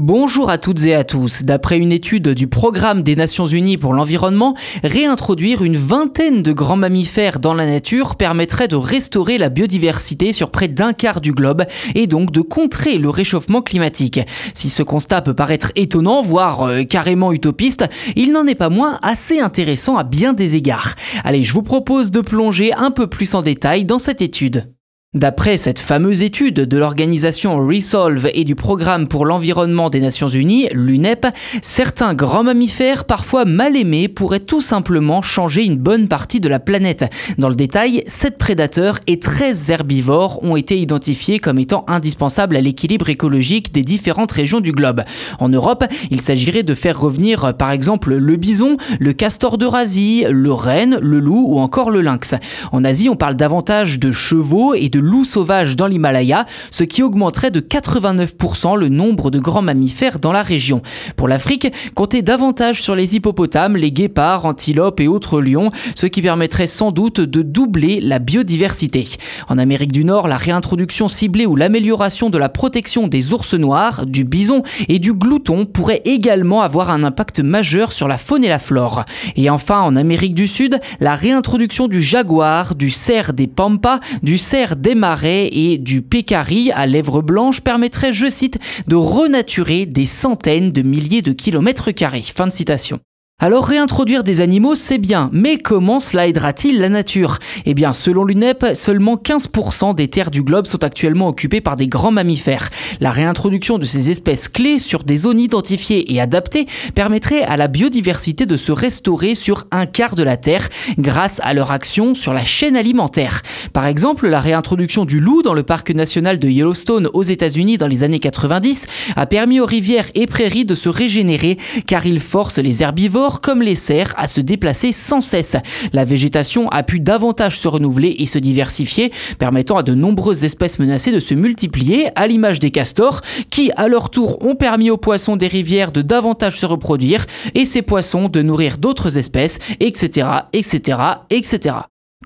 Bonjour à toutes et à tous. D'après une étude du Programme des Nations Unies pour l'environnement, réintroduire une vingtaine de grands mammifères dans la nature permettrait de restaurer la biodiversité sur près d'un quart du globe et donc de contrer le réchauffement climatique. Si ce constat peut paraître étonnant, voire euh, carrément utopiste, il n'en est pas moins assez intéressant à bien des égards. Allez, je vous propose de plonger un peu plus en détail dans cette étude. D'après cette fameuse étude de l'organisation Resolve et du Programme pour l'environnement des Nations Unies, l'UNEP, certains grands mammifères parfois mal aimés pourraient tout simplement changer une bonne partie de la planète. Dans le détail, sept prédateurs et 13 herbivores ont été identifiés comme étant indispensables à l'équilibre écologique des différentes régions du globe. En Europe, il s'agirait de faire revenir par exemple le bison, le castor d'Eurasie, le renne, le loup ou encore le lynx. En Asie, on parle davantage de chevaux et de loups sauvages dans l'Himalaya, ce qui augmenterait de 89% le nombre de grands mammifères dans la région. Pour l'Afrique, comptez davantage sur les hippopotames, les guépards, antilopes et autres lions, ce qui permettrait sans doute de doubler la biodiversité. En Amérique du Nord, la réintroduction ciblée ou l'amélioration de la protection des ours noirs, du bison et du glouton pourrait également avoir un impact majeur sur la faune et la flore. Et enfin, en Amérique du Sud, la réintroduction du jaguar, du cerf des pampas, du cerf des des marais et du pécari à lèvres blanches permettrait, je cite, de renaturer des centaines de milliers de kilomètres carrés. Fin de citation. Alors réintroduire des animaux, c'est bien, mais comment cela aidera-t-il la nature? Eh bien, selon l'UNEP, seulement 15% des terres du globe sont actuellement occupées par des grands mammifères. La réintroduction de ces espèces clés sur des zones identifiées et adaptées permettrait à la biodiversité de se restaurer sur un quart de la Terre grâce à leur action sur la chaîne alimentaire. Par exemple, la réintroduction du loup dans le parc national de Yellowstone aux États-Unis dans les années 90 a permis aux rivières et prairies de se régénérer car il force les herbivores comme les cerfs à se déplacer sans cesse. La végétation a pu davantage se renouveler et se diversifier, permettant à de nombreuses espèces menacées de se multiplier, à l'image des castors, qui à leur tour ont permis aux poissons des rivières de davantage se reproduire et ces poissons de nourrir d'autres espèces, etc., etc., etc.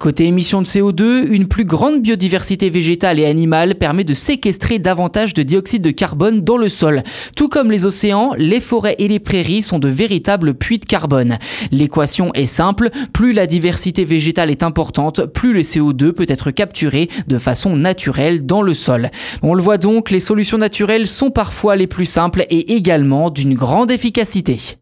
Côté émissions de CO2, une plus grande biodiversité végétale et animale permet de séquestrer davantage de dioxyde de carbone dans le sol. Tout comme les océans, les forêts et les prairies sont de véritables puits de carbone. L'équation est simple, plus la diversité végétale est importante, plus le CO2 peut être capturé de façon naturelle dans le sol. On le voit donc, les solutions naturelles sont parfois les plus simples et également d'une grande efficacité.